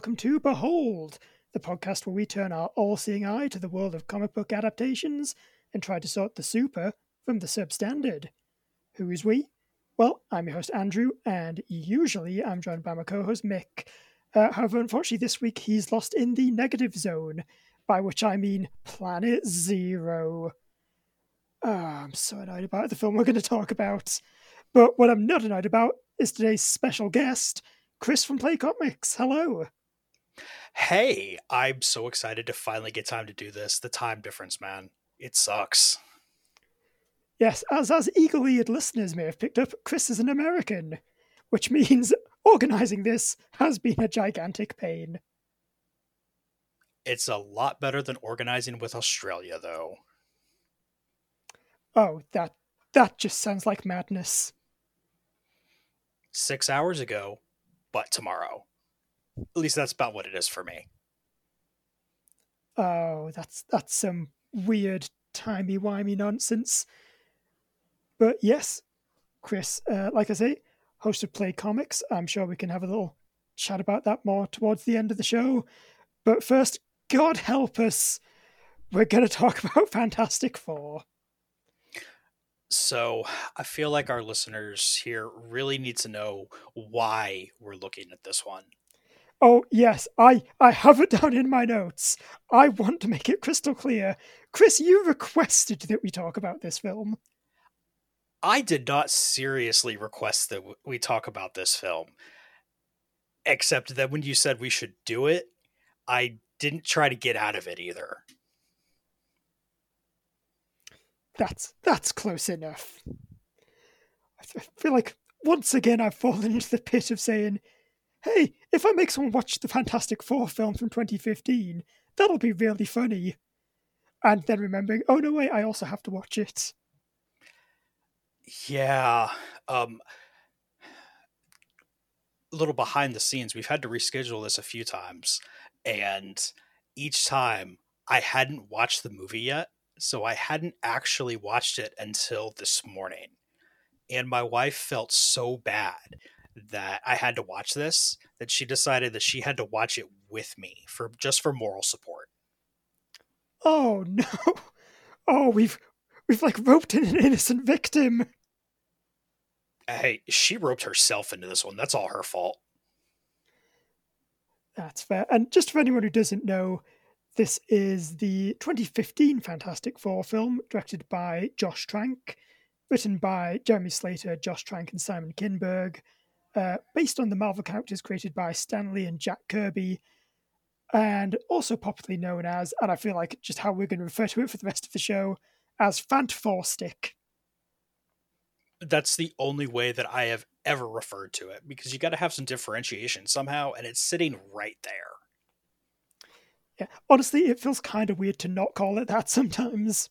welcome to Behold, the podcast where we turn our all seeing eye to the world of comic book adaptations and try to sort the super from the substandard. Who is we? Well, I'm your host, Andrew, and usually I'm joined by my co host, Mick. Uh, however, unfortunately, this week he's lost in the negative zone, by which I mean Planet Zero. Oh, I'm so annoyed about the film we're going to talk about. But what I'm not annoyed about is today's special guest, Chris from Play Comics. Hello. Hey, I'm so excited to finally get time to do this. The time difference, man. It sucks. Yes, as as eagle-eared listeners may have picked up, Chris is an American, which means organizing this has been a gigantic pain. It's a lot better than organizing with Australia, though. Oh, that that just sounds like madness. Six hours ago, but tomorrow. At least that's about what it is for me. Oh, that's that's some weird timey wimey nonsense. But yes, Chris, uh, like I say, host of Play Comics. I'm sure we can have a little chat about that more towards the end of the show. But first, God help us, we're going to talk about Fantastic Four. So I feel like our listeners here really need to know why we're looking at this one. Oh yes, I I have it down in my notes. I want to make it crystal clear. Chris, you requested that we talk about this film. I did not seriously request that we talk about this film. Except that when you said we should do it, I didn't try to get out of it either. That's that's close enough. I feel like once again I've fallen into the pit of saying, "Hey, if I make someone watch the Fantastic Four film from 2015, that'll be really funny," and then remembering, "Oh no, wait, I also have to watch it." Yeah, um, a little behind the scenes, we've had to reschedule this a few times, and each time I hadn't watched the movie yet so I hadn't actually watched it until this morning. And my wife felt so bad that I had to watch this that she decided that she had to watch it with me for just for moral support. Oh no. Oh, we've we've like roped in an innocent victim. Hey, she roped herself into this one. That's all her fault. That's fair. And just for anyone who doesn't know, this is the 2015 Fantastic Four film, directed by Josh Trank, written by Jeremy Slater, Josh Trank, and Simon Kinberg, uh, based on the Marvel characters created by Stan Lee and Jack Kirby, and also popularly known as, and I feel like just how we're going to refer to it for the rest of the show, as Fant Stick. That's the only way that I have ever referred to it because you got to have some differentiation somehow, and it's sitting right there. Yeah, honestly, it feels kind of weird to not call it that sometimes.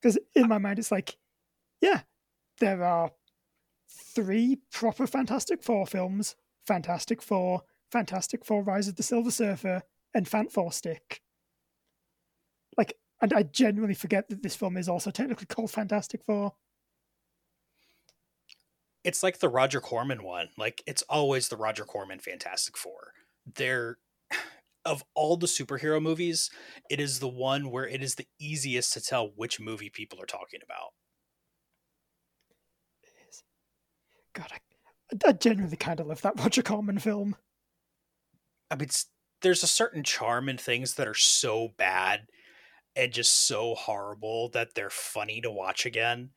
Because in my mind, it's like, yeah, there are three proper Fantastic Four films Fantastic Four, Fantastic Four Rise of the Silver Surfer, and Fant Four Stick. Like, and I genuinely forget that this film is also technically called Fantastic Four. It's like the Roger Corman one. Like, it's always the Roger Corman Fantastic Four they're of all the superhero movies, it is the one where it is the easiest to tell which movie people are talking about. It is. God, I, I genuinely kind of love that Roger Corman film. I mean, there's a certain charm in things that are so bad and just so horrible that they're funny to watch again.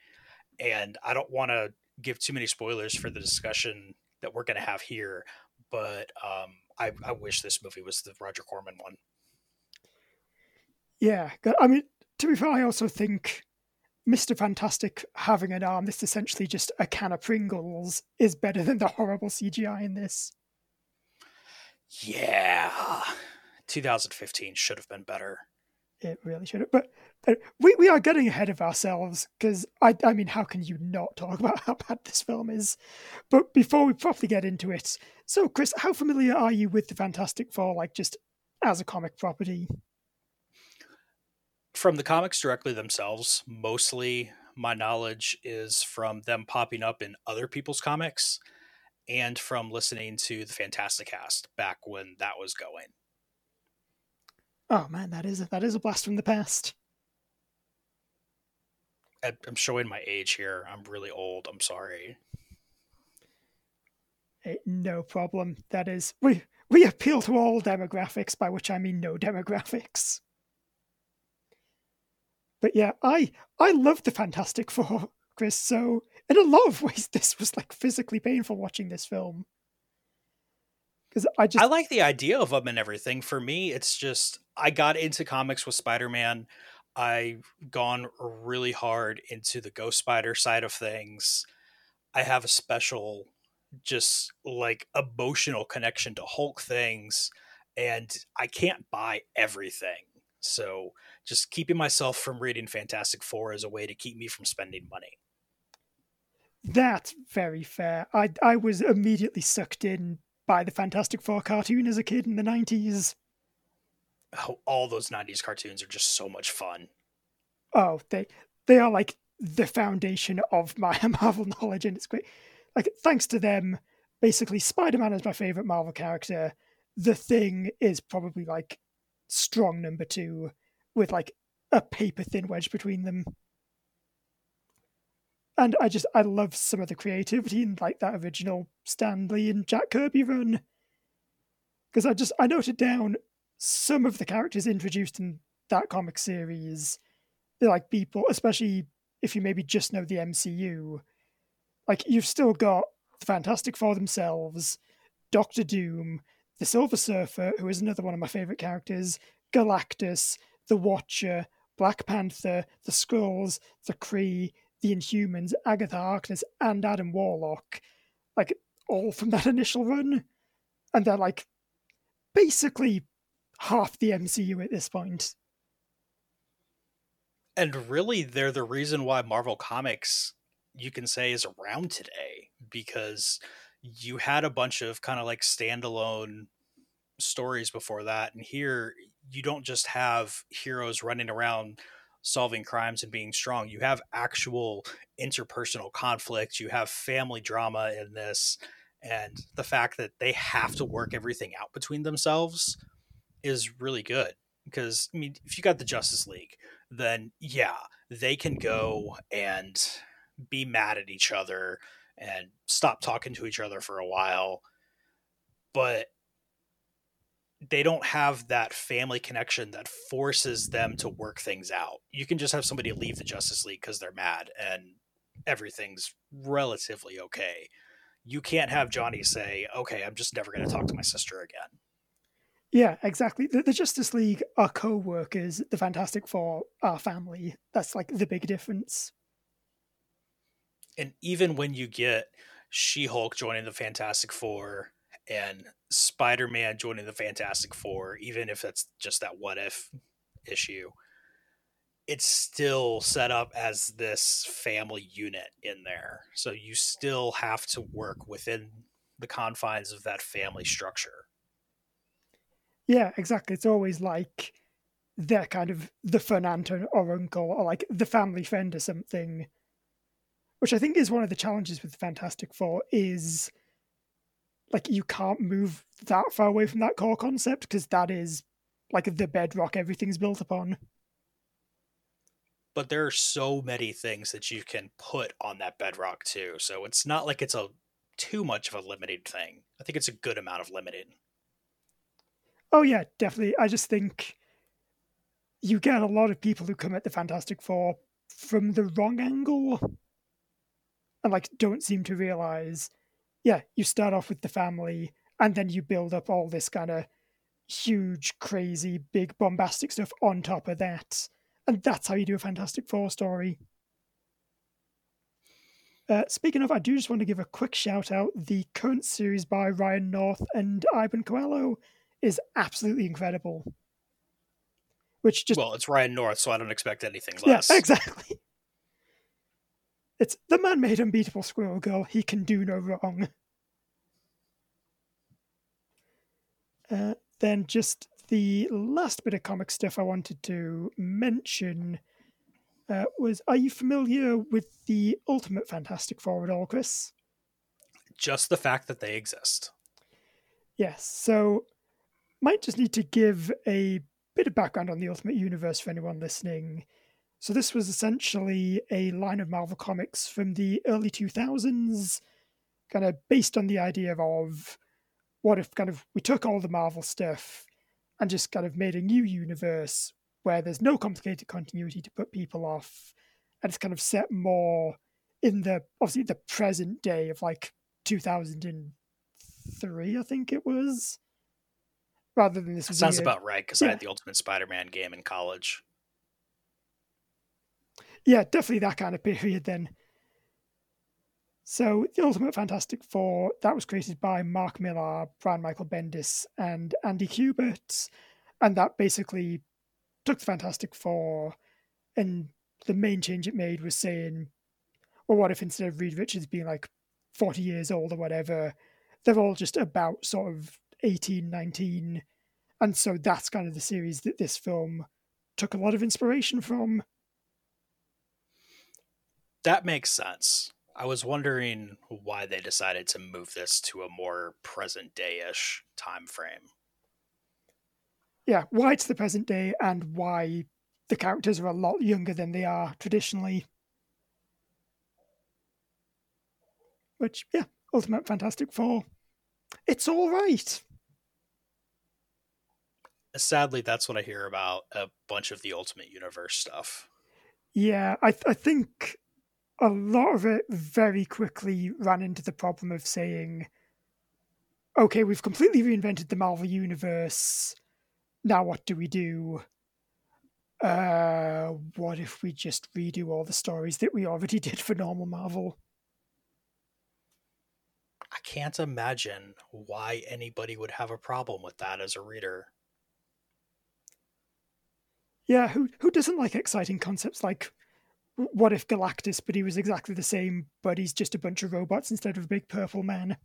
And I don't want to give too many spoilers for the discussion that we're going to have here, but um, I, I wish this movie was the Roger Corman one. Yeah, I mean, to be fair, I also think Mr. Fantastic having an arm that's essentially just a can of Pringles is better than the horrible CGI in this. Yeah. 2015 should have been better. It really should have. But uh, we, we are getting ahead of ourselves because, I, I mean, how can you not talk about how bad this film is? But before we properly get into it, so Chris, how familiar are you with the Fantastic Four, like just as a comic property? From the comics directly themselves, mostly my knowledge is from them popping up in other people's comics and from listening to the Fantastic Cast back when that was going. Oh man, that is a, that is a blast from the past. I'm showing my age here. I'm really old. I'm sorry. Eh, no problem. That is we we appeal to all demographics, by which I mean no demographics. But yeah, I I love the Fantastic Four, Chris. So in a lot of ways, this was like physically painful watching this film because I just I like the idea of them and everything. For me, it's just I got into comics with Spider Man. I've gone really hard into the Ghost Spider side of things. I have a special, just like emotional connection to Hulk things, and I can't buy everything. So, just keeping myself from reading Fantastic Four as a way to keep me from spending money. That's very fair. I I was immediately sucked in by the Fantastic Four cartoon as a kid in the nineties. Oh, all those '90s cartoons are just so much fun. Oh, they they are like the foundation of my Marvel knowledge, and it's great. Like thanks to them, basically, Spider Man is my favorite Marvel character. The Thing is probably like strong number two, with like a paper thin wedge between them and I just I love some of the creativity in like that original Stan Lee and Jack Kirby run because I just I noted down some of the characters introduced in that comic series. They're like people, especially if you maybe just know the MCU. Like you've still got the Fantastic Four themselves, Doctor Doom, the Silver Surfer, who is another one of my favorite characters, Galactus, the Watcher, Black Panther, the Skrulls, the Kree, the Inhumans, Agatha Harkness, and Adam Warlock, like all from that initial run, and they're like basically half the MCU at this point. And really, they're the reason why Marvel Comics, you can say, is around today. Because you had a bunch of kind of like standalone stories before that. And here, you don't just have heroes running around solving crimes and being strong. You have actual interpersonal conflict, you have family drama in this, and the fact that they have to work everything out between themselves is really good. Because, I mean, if you got the Justice League, then yeah, they can go and be mad at each other and stop talking to each other for a while. But they don't have that family connection that forces them to work things out. You can just have somebody leave the Justice League because they're mad and everything's relatively okay. You can't have Johnny say, "Okay, I'm just never going to talk to my sister again." Yeah, exactly. The, the Justice League are co-workers. The Fantastic Four are family. That's like the big difference. And even when you get She-Hulk joining the Fantastic Four and Spider Man joining the Fantastic Four, even if that's just that what if issue, it's still set up as this family unit in there. So you still have to work within the confines of that family structure. Yeah, exactly. It's always like they're kind of the fun aunt or uncle or like the family friend or something. Which I think is one of the challenges with Fantastic Four is like you can't move that far away from that core concept because that is like the bedrock everything's built upon. But there are so many things that you can put on that bedrock too. So it's not like it's a too much of a limited thing. I think it's a good amount of limited. Oh yeah, definitely. I just think you get a lot of people who come at the Fantastic Four from the wrong angle and like don't seem to realize yeah, you start off with the family and then you build up all this kind of huge, crazy, big, bombastic stuff on top of that. And that's how you do a Fantastic Four story. Uh, speaking of, I do just want to give a quick shout out. The current series by Ryan North and Iban Coelho is absolutely incredible. Which just well, it's Ryan North, so I don't expect anything less. Yeah, exactly. It's the man made unbeatable Squirrel Girl. He can do no wrong. Uh, then just the last bit of comic stuff I wanted to mention uh, was: Are you familiar with the Ultimate Fantastic Four at all, Chris? Just the fact that they exist. Yes, so might just need to give a bit of background on the Ultimate Universe for anyone listening. So this was essentially a line of Marvel comics from the early 2000s, kind of based on the idea of what if kind of we took all the Marvel stuff and just kind of made a new universe where there's no complicated continuity to put people off and it's kind of set more in the obviously the present day of like 2003 i think it was rather than this That sounds weird- about right because Yeah. I had the Ultimate Spider-Man game in college. Yeah definitely that kind of period then. So the ultimate fantastic four that was created by mark millar brian michael bendis and andy kubert and that basically took the fantastic four and the main change it made was saying well what if instead of reed richards being like 40 years old or whatever they're all just about sort of 18 19 and so that's kind of the series that this film took a lot of inspiration from That makes sense. I was wondering why they decided to move this to a more present day-ish time frame. yeah, why it's the present day and why the characters are a lot younger than they are traditionally. Which, yeah, Ultimate Fantastic Four. It's all right. Sadly, that's what I hear about a bunch of the Ultimate Universe stuff. Yeah, I I think a lot of it very quickly ran into the problem of saying, okay, we've completely reinvented the Marvel universe. Now what do we do? Uh, what if we just redo all the stories that we already did for normal Marvel? I can't imagine why anybody would have a problem with that as a reader. Yeah, who who doesn't like exciting concepts like what if Galactus, but he was exactly the same, but he's just a bunch of robots instead of a big purple man?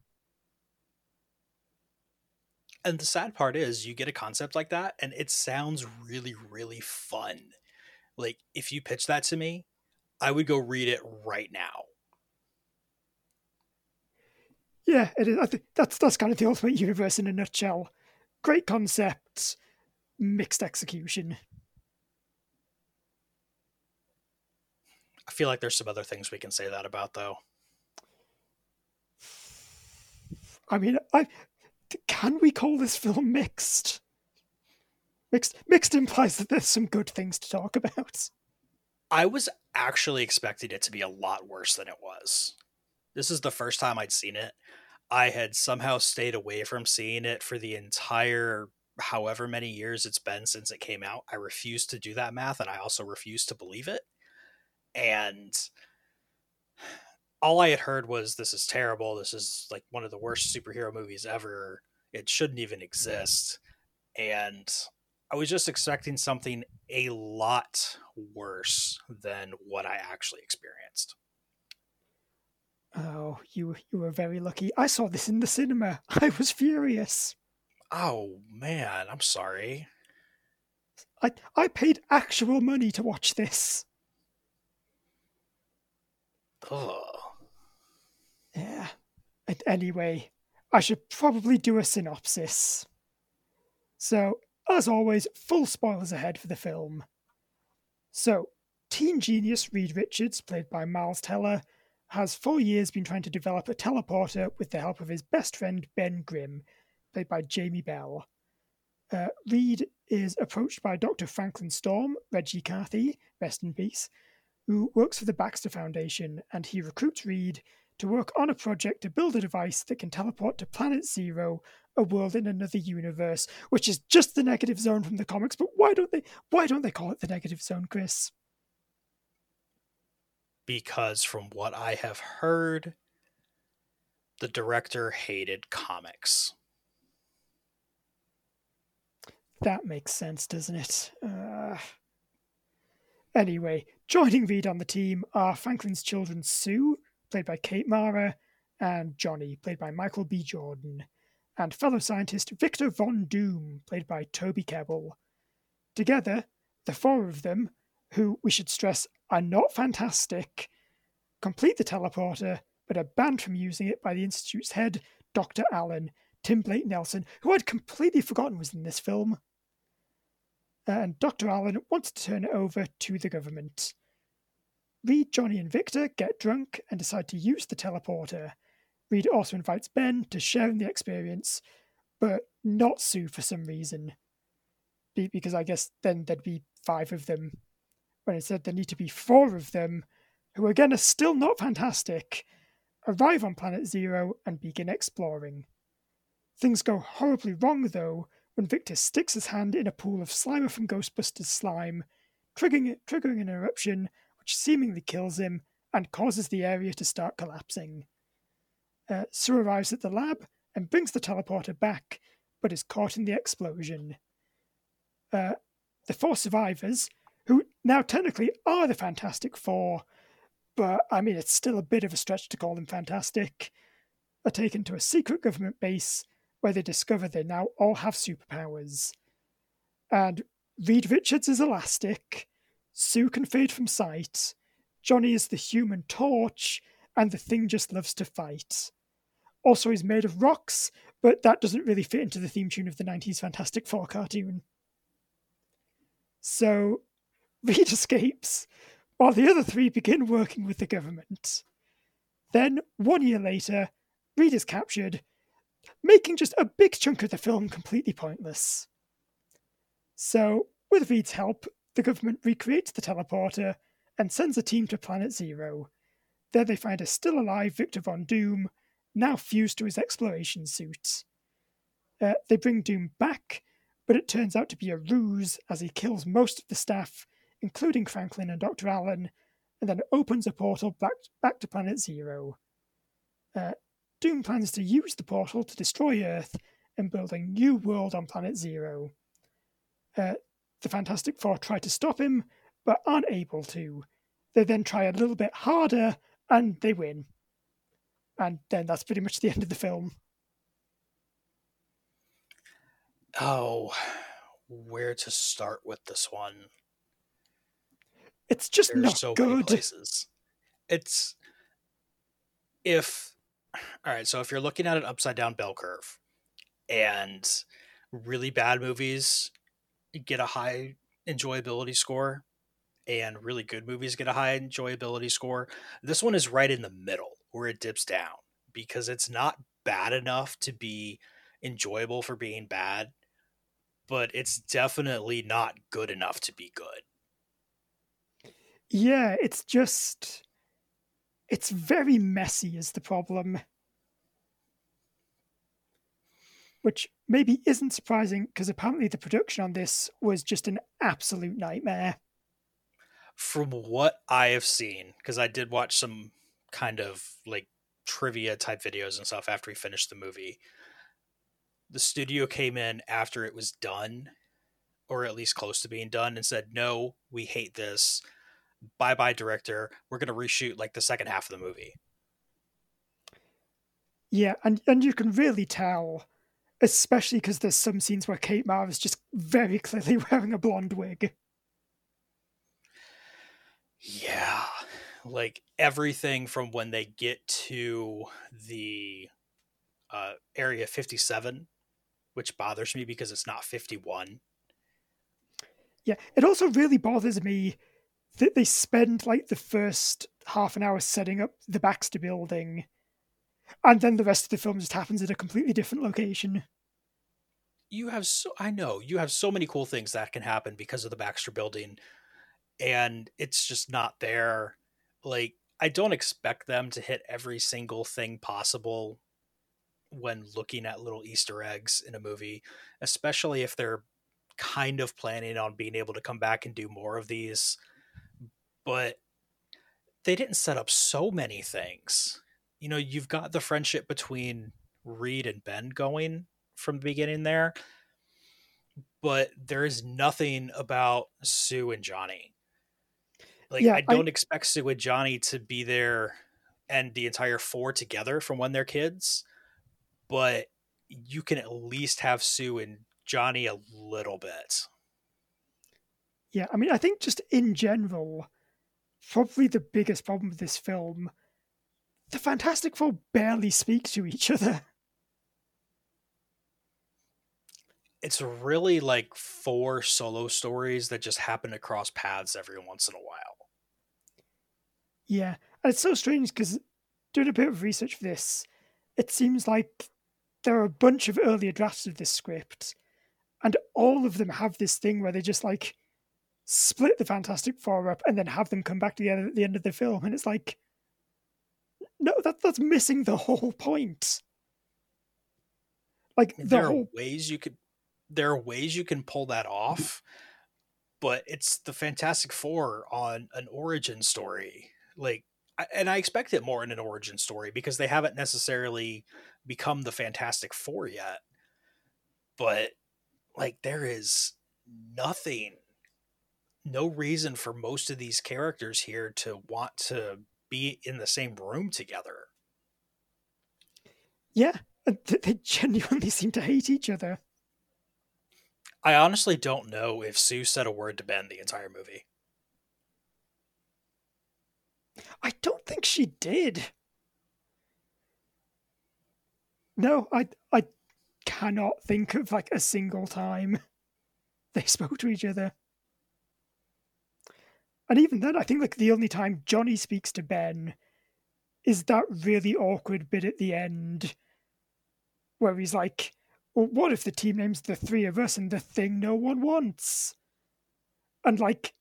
And the sad part is, you get a concept like that, and it sounds really, really fun. Like, if you pitch that to me, I would go read it right now. Yeah, it is. I think that's that's kind of the Ultimate Universe in a nutshell. Great concept, mixed execution. I feel like there's some other things we can say that about, though. I mean, I can we call this film mixed? Mixed mixed implies that there's some good things to talk about. I was actually expecting it to be a lot worse than it was. This is the first time I'd seen it. I had somehow stayed away from seeing it for the entire however many years it's been since it came out. I refused to do that math and I also refused to believe it. And all I had heard was this is terrible. This is like one of the worst superhero movies ever. It shouldn't even exist. And I was just expecting something a lot worse than what I actually experienced. Oh, you you were very lucky. I saw this in the cinema. I was furious. Oh man, I'm sorry. I I paid actual money to watch this. Ugh. Yeah. Anyway, I should probably do a synopsis. So, as always, full spoilers ahead for the film. So, teen genius Reed Richards, played by Miles Teller, has for years been trying to develop a teleporter with the help of his best friend Ben Grimm, played by Jamie Bell. Uh, Reed is approached by Dr. Franklin Storm, Reggie Carthy, rest in peace, who works for the Baxter Foundation, and he recruits Reed to work on a project to build a device that can teleport to Planet Zero, a world in another universe, which is just the negative zone from the comics. But why don't they? Why don't they call it the negative zone, Chris? Because from what I have heard, the director hated comics. That makes sense, doesn't it? Uh... Anyway, joining Reed on the team are Franklin's children Sue, played by Kate Mara, and Johnny, played by Michael B. Jordan, and fellow scientist Victor Von Doom, played by Toby Kebbell. Together, the four of them, who we should stress are not fantastic, complete the teleporter but are banned from using it by the Institute's head, Dr. Allen, Tim Blake Nelson, who I'd completely forgotten was in this film. And Dr. Allen wants to turn it over to the government. Reed, Johnny, and Victor get drunk and decide to use the teleporter. Reed also invites Ben to share in the experience, but not Sue for some reason. Because I guess then there'd be five of them, when instead there need to be four of them, who again are still not fantastic, arrive on Planet Zero and begin exploring. Things go horribly wrong, though, when Victor sticks his hand in a pool of Slimer from Ghostbusters slime, triggering, triggering an eruption which seemingly kills him and causes the area to start collapsing. Uh, Sue arrives at the lab and brings the teleporter back, but is caught in the explosion. Uh, the four survivors, who now technically are the Fantastic Four, but I mean, it's still a bit of a stretch to call them fantastic, are taken to a secret government base where they discover they now all have superpowers. And Reed Richards is elastic, Sue can fade from sight, Johnny is the human torch, and the thing just loves to fight. Also, he's made of rocks, but that doesn't really fit into the theme tune of the 90s Fantastic Four cartoon. So, Reed escapes, while the other three begin working with the government. Then, one year later, Reed is captured, making just a big chunk of the film completely pointless. So, with Reed's help, the government recreates the teleporter and sends a team to Planet Zero. There they find a still alive Victor Von Doom, now fused to his exploration suit. Uh, they bring Doom back, but it turns out to be a ruse as he kills most of the staff, including Franklin and Dr. Allen, and then opens a portal back, back to Planet Zero. Uh, Doom plans to use the portal to destroy Earth and build a new world on Planet Zero. Uh, the Fantastic Four try to stop him, but aren't able to. They then try a little bit harder and they win. And then that's pretty much the end of the film. Oh, where to start with this one? It's just There's not so good. Many places. It's if all right, so if you're looking at an upside down bell curve and really bad movies get a high enjoyability score and really good movies get a high enjoyability score, this one is right in the middle where it dips down because it's not bad enough to be enjoyable for being bad, but it's definitely not good enough to be good. Yeah, it's just it's very messy is the problem. Which maybe isn't surprising because apparently the production on this was just an absolute nightmare. From what I have seen, because I did watch some kind of like trivia type videos and stuff after we finished the movie, the studio came in after it was done, or at least close to being done, and said, No, we hate this bye bye director. We're going to reshoot like the second half of the movie. Yeah and and you can really tell especially because there's some scenes where kate mara is just very clearly wearing a blonde wig. Yeah. Like everything from when they get to the uh, area 57 which bothers me because it's not 51 yeah it also really bothers me they spend like the first half an hour setting up the Baxter building, and then the rest of the film just happens at a completely different location. You have so I know you have so many cool things that can happen because of the Baxter building, and it's just not there. Like I don't expect them to hit every single thing possible when looking at little Easter eggs in a movie, especially if they're kind of planning on being able to come back and do more of these but they didn't set up so many things. You know, you've got the friendship between Reed and Ben going from the beginning there, but there is nothing about Sue and Johnny. Like, yeah, I don't I... expect Sue and Johnny to be there and the entire four together from when they're kids, but you can at least have Sue and Johnny a little bit. Yeah, I mean, I think just in general, probably the biggest problem with this film the Fantastic Four barely speak to each other. It's really like four solo stories that just happen to cross paths every once in a while. Yeah, and it's so strange because doing a bit of research for this, it seems like there are a bunch of earlier drafts of this script, and all of them have this thing where they just like split the Fantastic Four up and then have them come back together at the end of the film, and it's like, no, that that's missing the whole point. Like the there whole are ways you could there are ways you can pull that off, but it's the Fantastic Four on an origin story. Like and I expect it more in an origin story because they haven't necessarily become the Fantastic Four yet. But like there is nothing no reason for most of these characters here to want to be in the same room together. yeah, uh, they genuinely seem to hate each other. I honestly don't know if Sue said a word to Ben the entire movie. I don't think she did. No, I I cannot think of like a single time they spoke to each other. And even then, I think like the only time Johnny speaks to Ben is that really awkward bit at the end where he's like, Well, what if the team names the three of us and the thing no one wants? And like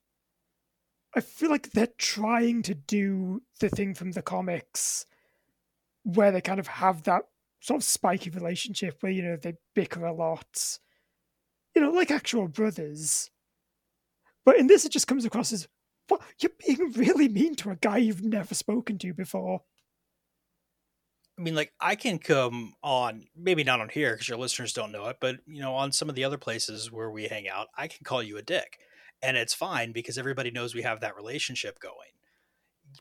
I feel like they're trying to do the thing from the comics where they kind of have that sort of spiky relationship where, you know, they bicker a lot. You know, like actual brothers. But in this, it just comes across as, what? You're being really mean to a guy you've never spoken to before. I mean, like I can come on, maybe not on here because your listeners don't know it, but you know, on some of the other places where we hang out, I can call you a dick, and it's fine because everybody knows we have that relationship going.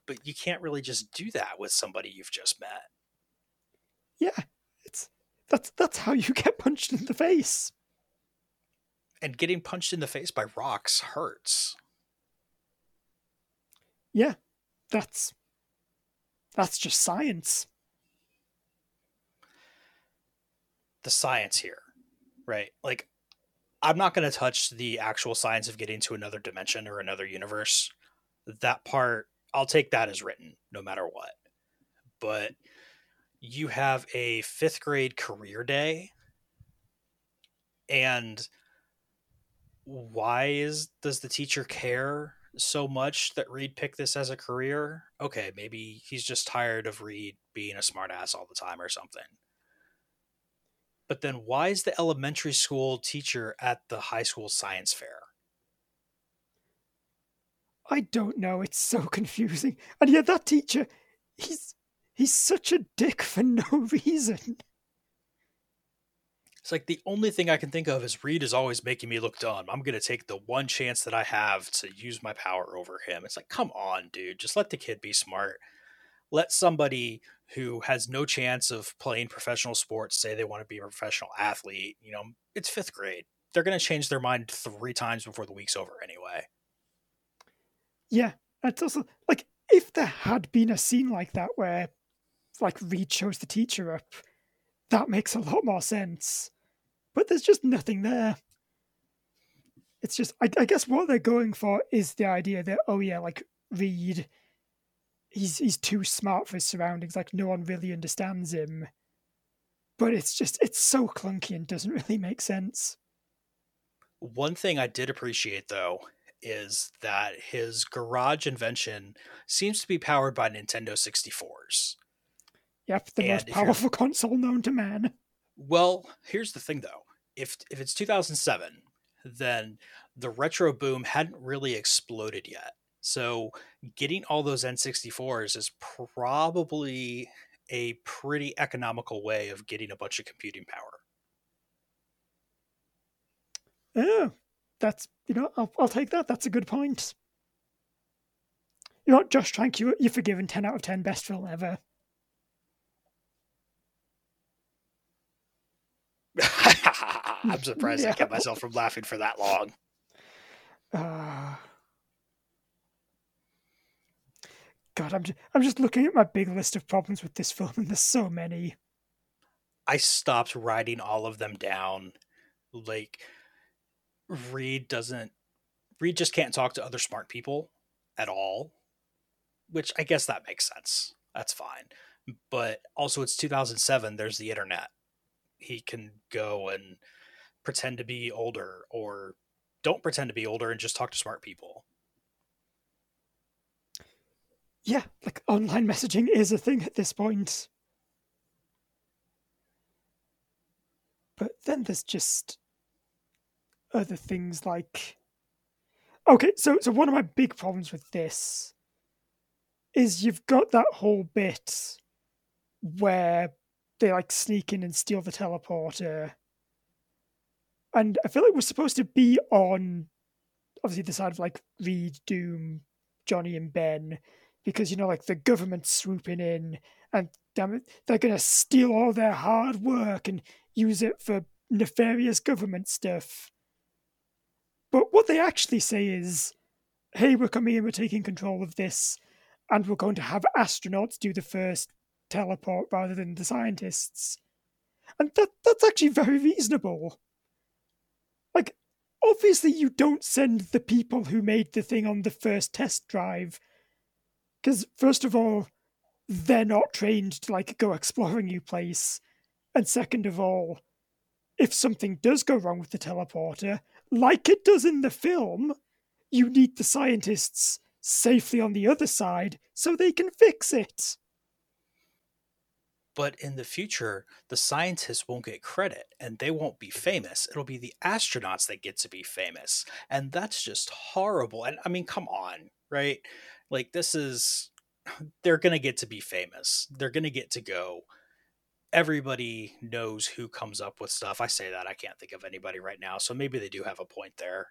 But you can't really just do that with somebody you've just met. Yeah, it's that's that's how you get punched in the face. And getting punched in the face by rocks hurts. Yeah, that's that's just science. The science here, right? Like, I'm not going to touch the actual science of getting to another dimension or another universe. That part, I'll take that as written, no matter what. But you have a fifth grade career day, and why is does the teacher care so much that Reed picked this as a career? Okay, maybe he's just tired of Reed being a smartass all the time or something. But then why is the elementary school teacher at the high school science fair? I don't know. It's so confusing. And yet that teacher, he's he's such a dick for no reason. It's like the only thing I can think of is Reed is always making me look dumb. I'm going to take the one chance that I have to use my power over him. It's like, come on, dude. Just let the kid be smart. Let somebody who has no chance of playing professional sports say they want to be a professional athlete. You know, it's fifth grade. They're going to change their mind three times before the week's over anyway. Yeah, it's also like if there had been a scene like that where like Reed shows the teacher up, that makes a lot more sense. But there's just nothing there. It's just, I, I guess, what they're going for is the idea that oh yeah, like Reed, he's he's too smart for his surroundings. Like no one really understands him. But it's just it's so clunky and doesn't really make sense. One thing I did appreciate though is that his garage invention seems to be powered by Nintendo 64s. Yep, the And most powerful console known to man. Well, here's the thing though. If if it's 2007, then the retro boom hadn't really exploded yet. So getting all those N64s is probably a pretty economical way of getting a bunch of computing power. Oh, that's you know, I'll I'll take that. That's a good point. You know Josh Trank, you you're forgiven. Ten out of ten, best film ever. I'm surprised I kept myself from laughing for that long. Uh, God, I'm just, I'm just looking at my big list of problems with this film, and there's so many. I stopped writing all of them down. Like Reed doesn't Reed just can't talk to other smart people at all, which I guess that makes sense. That's fine. But also it's 2007, there's the internet. He can go and pretend to be older or don't pretend to be older and just talk to smart people. Yeah, like online messaging is a thing at this point. But then there's just other things like okay so so one of my big problems with this is you've got that whole bit where they like sneak in and steal the teleporter and i feel like we're supposed to be on obviously the side of like reed doom johnny and ben because you know like the government's swooping in and damn it they're gonna steal all their hard work and use it for nefarious government stuff but what they actually say is, hey, we're coming in, we're taking control of this, and we're going to have astronauts do the first teleport rather than the scientists. And that that's actually very reasonable. Obviously you don't send the people who made the thing on the first test drive. Because first of all, they're not trained to like go explore a new place. And second of all, if something does go wrong with the teleporter, like it does in the film, you need the scientists safely on the other side so they can fix it. But in the future, the scientists won't get credit and they won't be famous. It'll be the astronauts that get to be famous. And that's just horrible. And I mean, come on, right? Like, this is, they're going to get to be famous. They're going to get to go everybody knows who comes up with stuff. I say that I can't think of anybody right now, so maybe they do have a point there.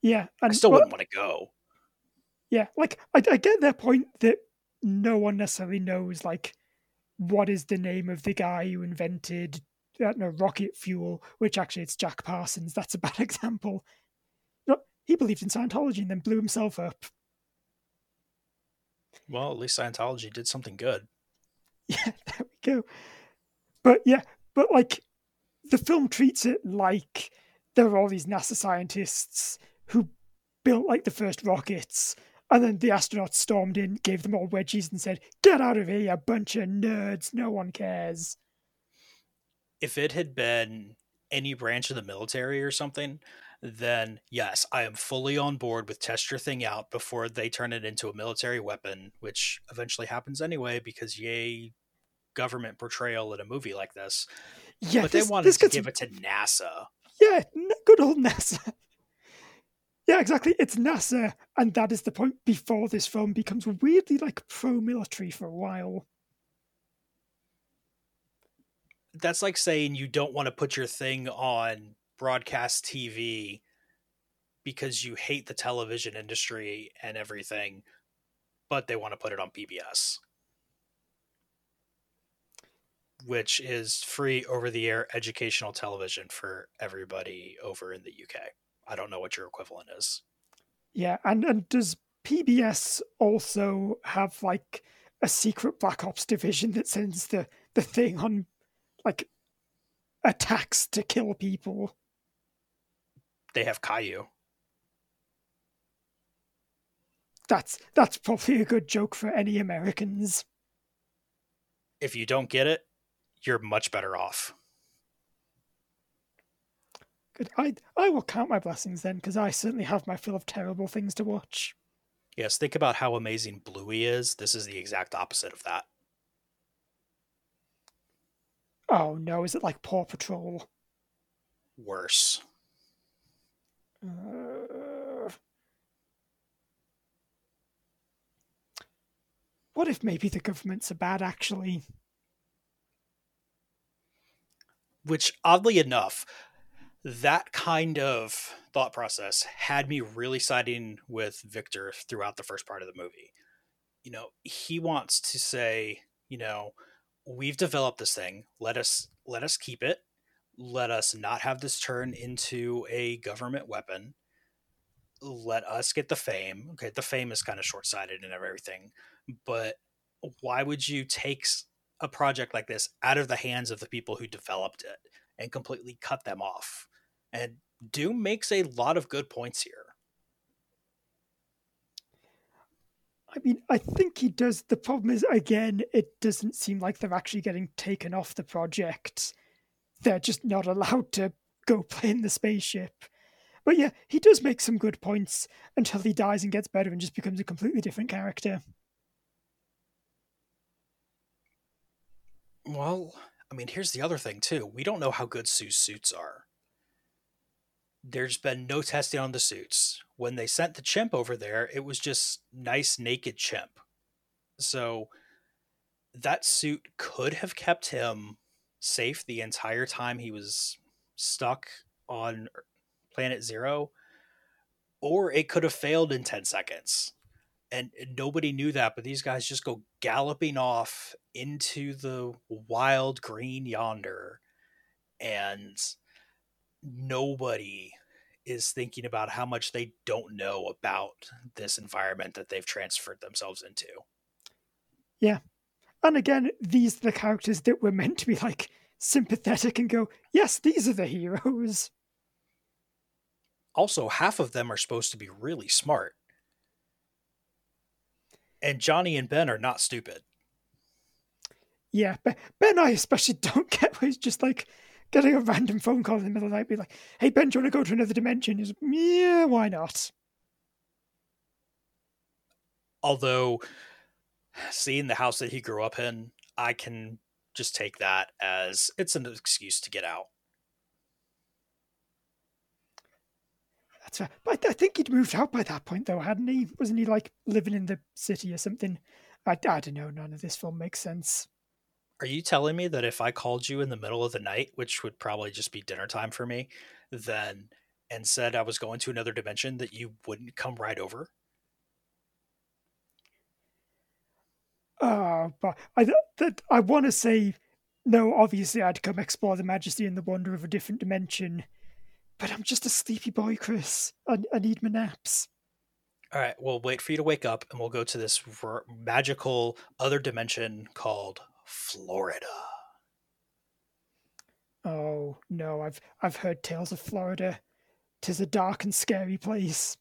Yeah, I still wouldn't want to go. Yeah, like I, I get their point that no one necessarily knows like what is the name of the guy who invented uh, no rocket fuel, which actually it's Jack Parsons. That's a bad example. No, he believed in Scientology and then blew himself up. Well, at least Scientology did something good. Yeah, there we go. But yeah, but like the film treats it like there are all these NASA scientists who built like the first rockets, and then the astronauts stormed in, gave them all wedgies, and said, "Get out of here, you bunch of nerds! No one cares." If it had been any branch of the military or something, then yes, I am fully on board with test your thing out before they turn it into a military weapon, which eventually happens anyway because yay government portrayal in a movie like this. Yeah, but this, they wanted to give it to NASA. Yeah, good old NASA. Yeah, exactly. It's NASA, and that is the point before this film becomes weirdly like pro-military for a while. That's like saying you don't want to put your thing on broadcast TV because you hate the television industry and everything, but they want to put it on PBS, which is free over the air educational television for everybody over in the UK. I don't know what your equivalent is. Yeah, and, and does PBS also have like a secret black ops division that sends the, the thing on like attacks to kill people? they have Caillou. That's that's probably a good joke for any Americans. If you don't get it, you're much better off. Good. I I will count my blessings then, because I certainly have my fill of terrible things to watch. Yes, think about how amazing Bluey is. This is the exact opposite of that. Oh no, is it like Paw Patrol? Worse. Uh, what if maybe the governments are bad, actually? Which, oddly enough, that kind of thought process had me really siding with Victor throughout the first part of the movie. You know, he wants to say, you know, we've developed this thing. Let us let us keep it let us not have this turn into a government weapon. let us get the fame. Okay, the fame is kind of short sighted and everything, but why would you take a project like this out of the hands of the people who developed it and completely cut them off? And Doom makes a lot of good points here. I mean, I think he does. The problem is, again, it doesn't seem like they're actually getting taken off the project. They're just not allowed to go play in the spaceship. But yeah, he does make some good points until he dies and gets better and just becomes a completely different character. Well, I mean, here's the other thing, too. We don't know how good Sue's suits are. There's been no testing on the suits. When they sent the chimp over there, it was just nice naked chimp. So that suit could have kept him safe the entire time he was stuck on Planet Zero, or it could have failed in 10 seconds. And nobody knew that, but these guys just go galloping off into the wild green yonder, and nobody is thinking about how much they don't know about this environment that they've transferred themselves into. Yeah. And again, these are the characters that were meant to be like sympathetic and go, yes, these are the heroes. Also, half of them are supposed to be really smart. And Johnny and Ben are not stupid. Yeah, Ben, I especially don't get where he's just like getting a random phone call in the middle of the night, be like, hey, Ben, do you want to go to another dimension? He's like, yeah, why not? Although, seeing the house that he grew up in, I can just take that as it's an excuse to get out. That's right. But I think he'd moved out by that point, though, hadn't he? Wasn't he like living in the city or something? I, I don't know. None of this film makes sense. Are you telling me that if I called you in the middle of the night, which would probably just be dinner time for me, then and said I was going to another dimension, that you wouldn't come right over? Uh, but I that I want to say no. Obviously, I'd come explore the majesty and the wonder of a different dimension, but I'm just a sleepy boy, Chris. I, I need my naps. All right, we'll wait for you to wake up, and we'll go to this r- magical other dimension called Florida. Oh no, I've I've heard tales of Florida. Tis a dark and scary place.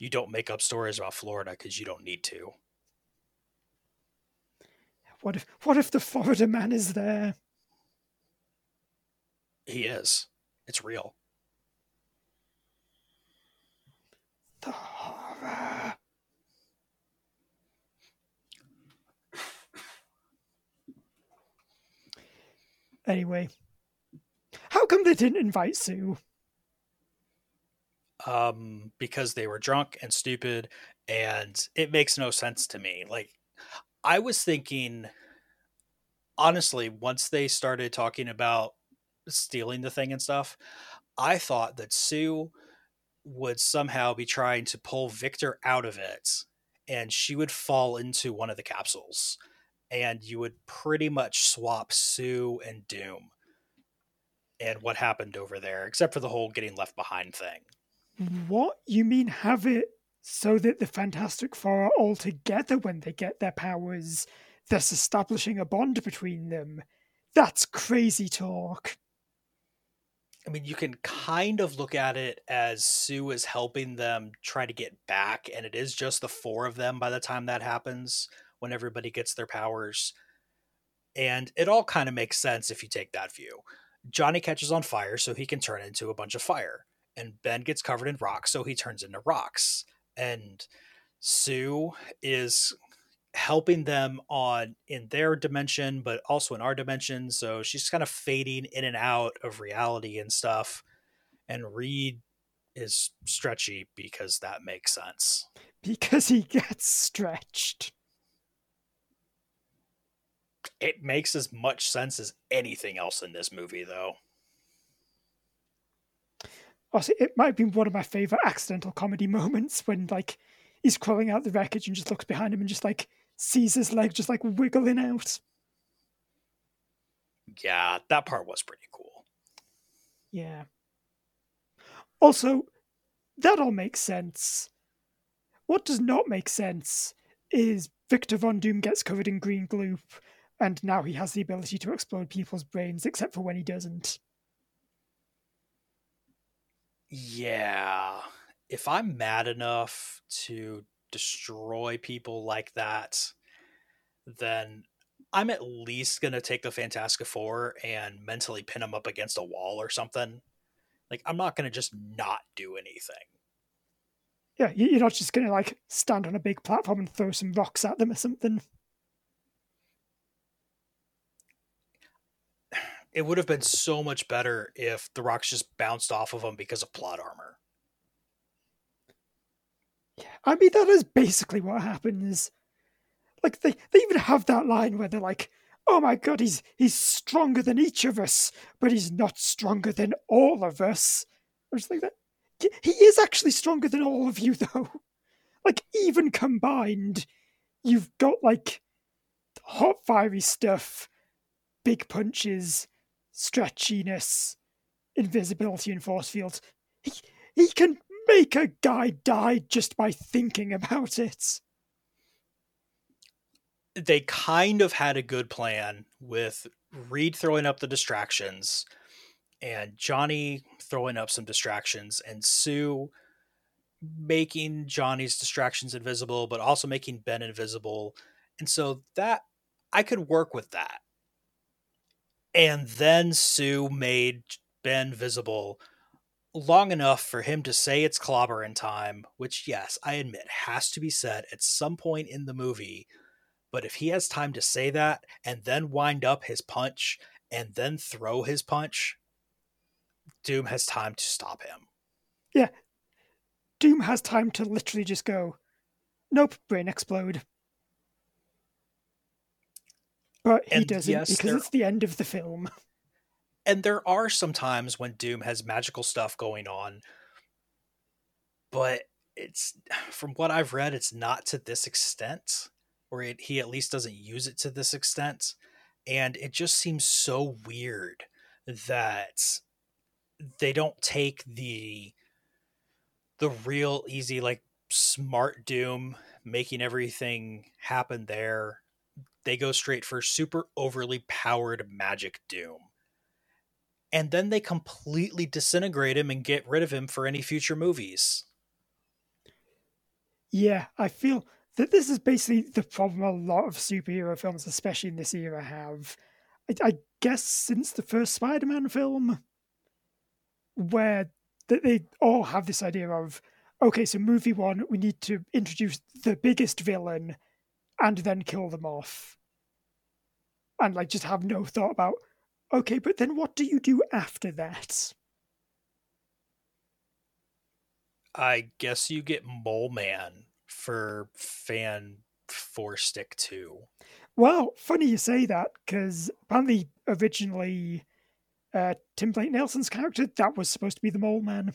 You don't make up stories about Florida because you don't need to. What if what if the Florida man is there? He is. It's real. The horror. Anyway, how come they didn't invite Sue? Um, because they were drunk and stupid, and it makes no sense to me. Like, I was thinking, honestly, once they started talking about stealing the thing and stuff, I thought that Sue would somehow be trying to pull Victor out of it and she would fall into one of the capsules and you would pretty much swap Sue and Doom and what happened over there, except for the whole getting left behind thing. What? You mean have it so that the Fantastic Four are all together when they get their powers, thus establishing a bond between them? That's crazy talk. I mean, you can kind of look at it as Sue is helping them try to get back, and it is just the four of them by the time that happens when everybody gets their powers. And it all kind of makes sense if you take that view. Johnny catches on fire so he can turn into a bunch of fire. And Ben gets covered in rocks so he turns into rocks. And Sue is helping them on in their dimension but also in our dimension so she's kind of fading in and out of reality and stuff and reed is stretchy because that makes sense because he gets stretched it makes as much sense as anything else in this movie, though. Also, it might be one of my favorite accidental comedy moments when, like, he's crawling out the wreckage and just looks behind him and just, like, sees his leg just, like, wiggling out. Yeah, that part was pretty cool. Yeah. Also, that all makes sense. What does not make sense is Victor Von Doom gets covered in green gloop, and now he has the ability to explode people's brains, except for when he doesn't. Yeah. If I'm mad enough to destroy people like that, then I'm at least going to take the Fantastic Four and mentally pin them up against a wall or something. Like, I'm not going to just not do anything. Yeah, you're not just going to, like, stand on a big platform and throw some rocks at them or something. It would have been so much better if the rocks just bounced off of him because of plot armor. I mean, that is basically what happens. Like, they, they even have that line where they're like, oh my god, he's he's stronger than each of us, but he's not stronger than all of us. I was like that. He is actually stronger than all of you, though. Like even combined, you've got like hot fiery stuff, big punches, stretchiness, invisibility, and force fields. He he can make a guy die just by thinking about it they kind of had a good plan with Reed throwing up the distractions and Johnny throwing up some distractions and Sue making Johnny's distractions invisible, but also making Ben invisible. And so that I could work with that. And then Sue made Ben visible long enough for him to say it's clobbering time, which, yes, I admit has to be said at some point in the movie but if he has time to say that and then wind up his punch and then throw his punch, Doom has time to stop him. Yeah. Doom has time to literally just go, nope, brain explode. But he and doesn't yes, because there... it's the end of the film. And there are some times when Doom has magical stuff going on, but it's from what I've read, it's not to this extent or it, he at least doesn't use it to this extent. And it just seems so weird that they don't take the the real easy like smart doom making everything happen there they go straight for super overly powered magic doom. And then they completely disintegrate him and get rid of him for any future movies. Yeah i feel that this is basically the problem a lot of superhero films, especially in this era, have. I, I guess since the first Spider-Man film, where they all have this idea of, okay, so movie one, we need to introduce the biggest villain, and then kill them off, and like just have no thought about, okay, but then what do you do after that? I guess you get Mole Man for fan four stick two. Well, funny you say that because apparently originally uh, Tim Blake Nelson's character that was supposed to be the Mole Man.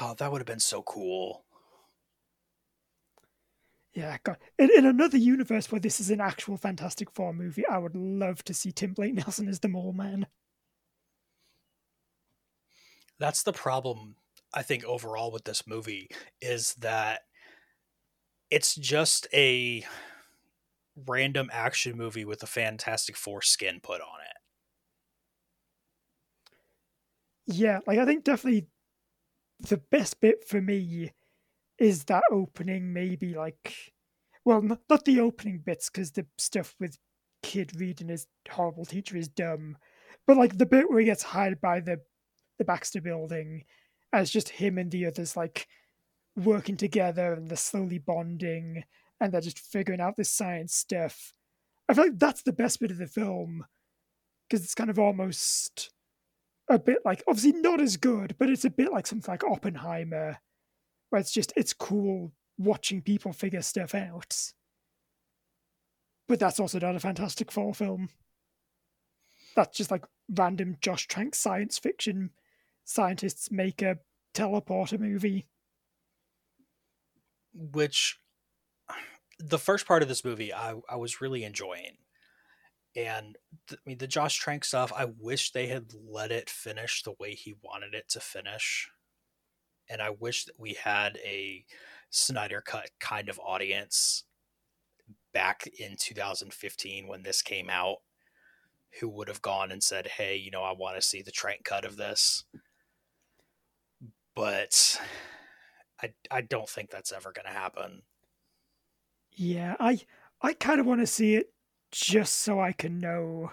Oh, that would have been so cool. Yeah, God. In, in another universe where this is an actual Fantastic Four movie, I would love to see Tim Blake Nelson as the Mole Man. That's the problem I think overall with this movie is that it's just a random action movie with a Fantastic Four skin put on it. Yeah, like I think definitely the best bit for me is that opening, maybe like, well, not, the opening bits because the stuff with kid reading his horrible teacher is dumb, but like the bit where he gets hired by the the Baxter building as just him and the others like working together and they're slowly bonding and they're just figuring out this science stuff. I feel like that's the best bit of the film because it's kind of almost a bit like obviously not as good, but it's a bit like something like Oppenheimer, where it's just it's cool watching people figure stuff out. But that's also not a Fantastic Four film. That's just like random Josh Trank science fiction scientists make a teleporter movie. Which the first part of this movie I, I was really enjoying. And th- I mean the Josh Trank stuff, I wish they had let it finish the way he wanted it to finish. And I wish that we had a Snyder cut kind of audience back in 2015 when this came out who would have gone and said, "Hey, you know, I want to see the Trank cut of this." But I I don't think that's ever going to happen. Yeah, I I kind of want to see it just so I can know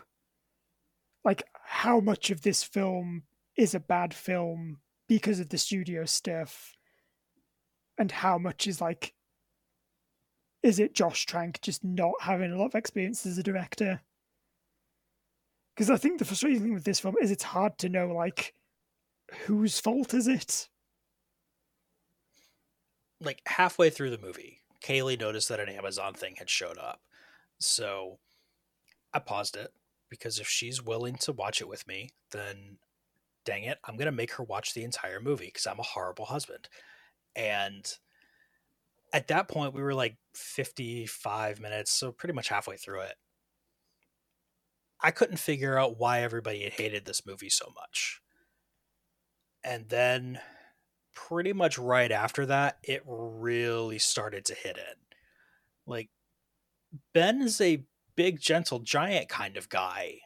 like how much of this film is a bad film because of the studio stuff and how much is like is it Josh Trank just not having a lot of experience as a director? Because I think the frustrating thing with this film is it's hard to know like whose fault is it? Like halfway through the movie, Kaylee noticed that an Amazon thing had showed up. So I paused it because if she's willing to watch it with me, then dang it, I'm going to make her watch the entire movie because I'm a horrible husband. And at that point, we were like 55 minutes, so pretty much halfway through it. I couldn't figure out why everybody hated this movie so much. And then, pretty much right after that, it really started to hit in. Like, Ben is a big, gentle giant kind of guy.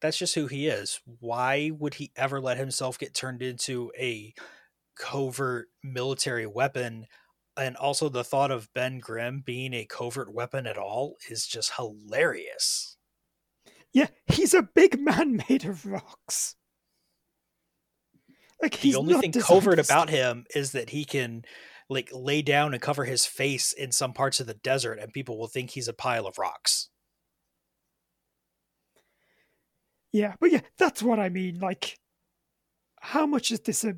That's just who he is. Why would he ever let himself get turned into a covert military weapon? And also, the thought of Ben Grimm being a covert weapon at all is just hilarious. Yeah, he's a big man made of rocks. Like the only thing covert about him is that he can like lay down and cover his face in some parts of the desert and people will think he's a pile of rocks. Yeah, but yeah, that's what I mean. Like, how much is this a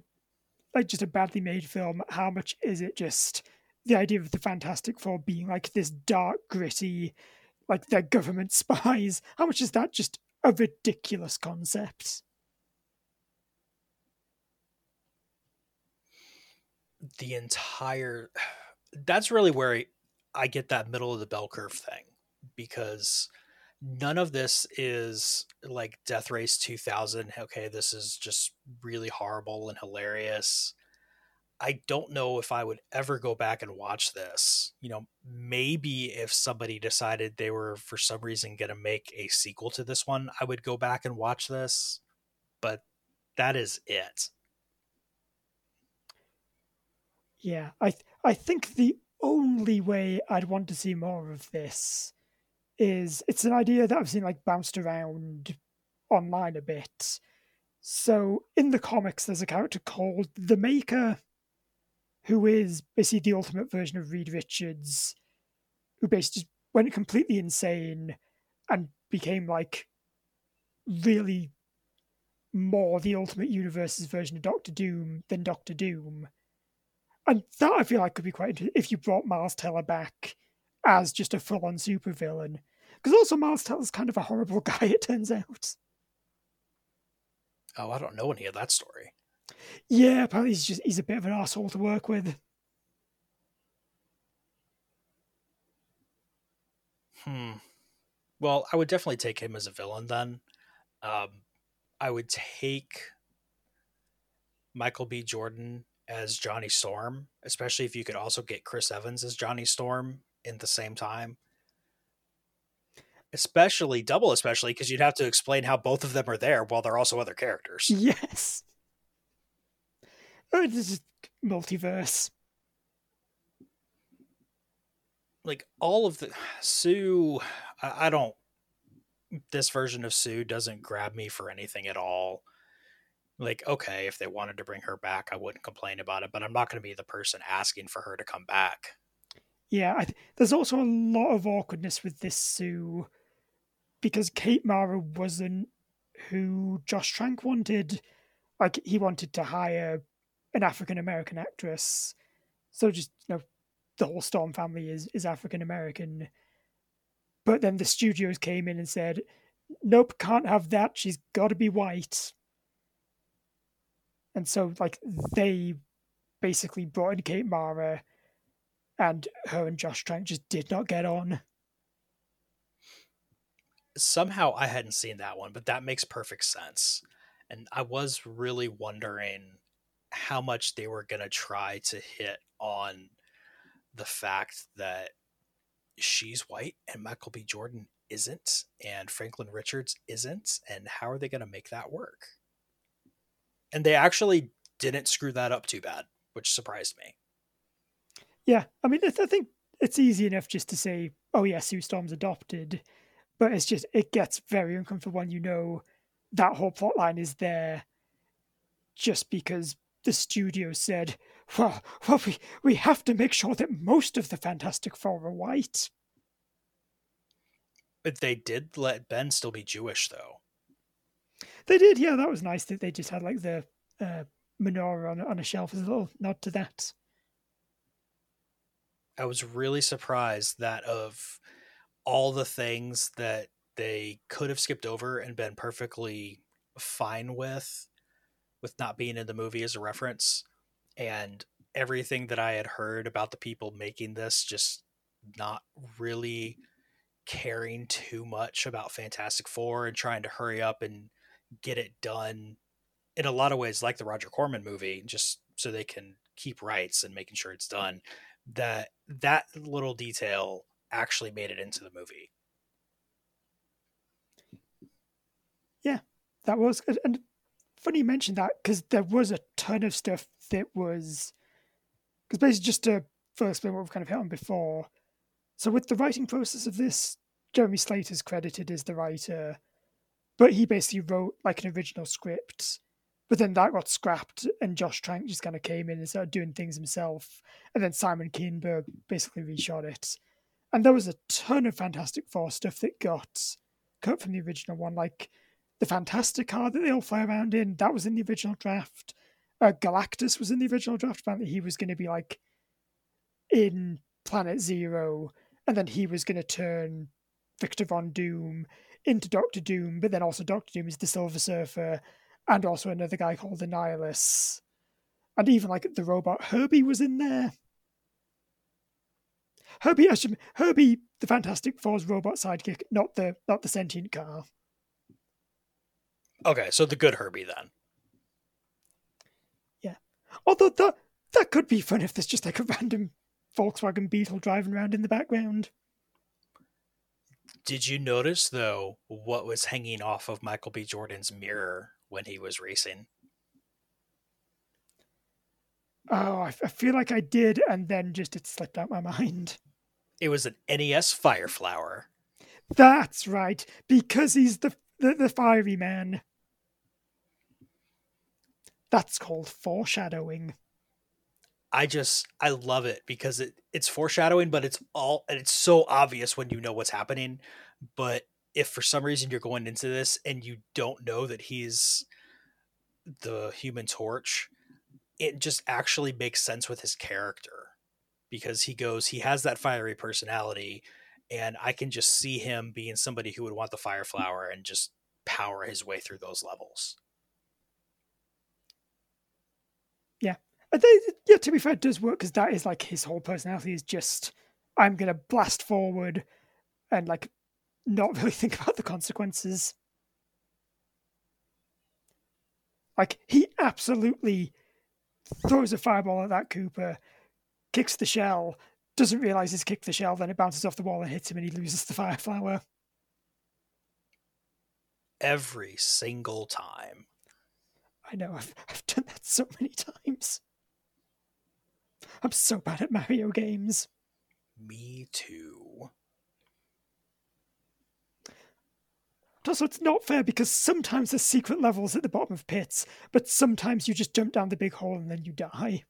like just a badly made film? How much is it just the idea of the Fantastic Four being like this dark, gritty, like they're government spies? How much is that just a ridiculous concept? The entire that's really where I get that middle of the bell curve thing because none of this is like Death Race 2000. Okay, this is just really horrible and hilarious. I don't know if I would ever go back and watch this. You know, maybe if somebody decided they were for some reason going to make a sequel to this one, I would go back and watch this. But that is it. Yeah, I th- I think the only way I'd want to see more of this is it's an idea that I've seen like bounced around online a bit. So in the comics, there's a character called the Maker, who is basically the ultimate version of Reed Richards, who basically went completely insane and became like really more the ultimate universe's version of Doctor Doom than Doctor Doom. And that I feel like could be quite interesting if you brought Miles Teller back as just a full on supervillain. Because also Miles Teller's kind of a horrible guy, it turns out. Oh, I don't know any of that story. Yeah, apparently he's just he's a bit of an asshole to work with. Hmm. Well, I would definitely take him as a villain then. Um, I would take Michael B. Jordan as Johnny Storm, especially if you could also get Chris Evans as Johnny Storm in the same time. Especially double, especially because you'd have to explain how both of them are there while they're also other characters. Yes. Oh, this is multiverse. Like all of the Sue, I, I don't. This version of Sue doesn't grab me for anything at all like okay if they wanted to bring her back i wouldn't complain about it but i'm not going to be the person asking for her to come back yeah th- there's also a lot of awkwardness with this sue because kate mara wasn't who josh trank wanted. Like he wanted to hire an african american actress. So just you know the whole storm family is is african american but then the studios came in and said nope can't have that. She's got to be white. And so like they basically brought in Kate Mara, and her and Josh Trank just did not get on. Somehow I hadn't seen that one, but that makes perfect sense. And I was really wondering how much they were going to try to hit on the fact that she's white and Michael B. Jordan isn't, and Franklin Richards isn't, and how are they going to make that work? And they actually didn't screw that up too bad, which surprised me. Yeah, I mean, I think it's easy enough just to say, "Oh yeah, Sue Storm's adopted," but it's just it gets very uncomfortable when you know that whole plot line is there just because the studio said, "Well, well, we we have to make sure that most of the Fantastic Four are white." But they did let Ben still be Jewish, though. They did, yeah. That was nice that they just had like the uh, menorah on on a shelf as a little nod to that. I was really surprised that of all the things that they could have skipped over and been perfectly fine with with not being in the movie as a reference and everything that I had heard about the people making this just not really caring too much about Fantastic Four and trying to hurry up and get it done in a lot of ways like the Roger Corman movie just so they can keep rights and making sure it's done that that little detail actually made it into the movie. Yeah, that was and funny you mentioned that because there was a ton of stuff that was because basically just to first explain what we've kind of hit on before. So with the writing process of this, Jeremy Slater's credited as the writer, but he basically wrote like an original script but then that got scrapped, and Josh Trank just kind of came in and started doing things himself. And then Simon Kinberg basically reshot it. And there was a ton of Fantastic Four stuff that got cut from the original one, like the Fantastic car that they all fly around in. That was in the original draft. Uh, Galactus was in the original draft. Apparently, he was going to be like in Planet Zero, and then he was going to turn Victor Von Doom into Doctor Doom, but then also Doctor Doom is the Silver Surfer, and also another guy called Annihilus. And even like the robot Herbie was in there. Herbie, actually, Herbie, the Fantastic Four's robot sidekick, not the not the sentient car. Okay, so the good Herbie then. Yeah, although that that could be fun if there's just like a random Volkswagen Beetle driving around in the background. Did you notice though what was hanging off of Michael B. Jordan's mirror when he was racing? Oh, I, I feel like I did, and then just it slipped out my mind. It was an NES Fireflower. That's right, because he's the the, the fiery man. That's called foreshadowing. I just I love it because it it's foreshadowing, but it's all and it's so obvious when you know what's happening. But if for some reason you're going into this and you don't know that he's the human torch, it just actually makes sense with his character because he goes, he has that fiery personality, and I can just see him being somebody who would want the fire mm. flower and just power his way through those levels. Yeah. They, yeah, to be fair, it does work because that is like his whole personality is just, I'm going to blast forward and like not really think about the consequences. Like he absolutely throws a fireball at that Koopa, kicks the shell, doesn't realize he's kicked the shell, then it bounces off the wall and hits him, and he loses the fire flower. Every single time. I know. I've I've done that so many times. I'm so bad at Mario games. Me too. Also, it's not fair because sometimes there's secret levels at the bottom of pits, but sometimes you just jump down the big hole and then you die.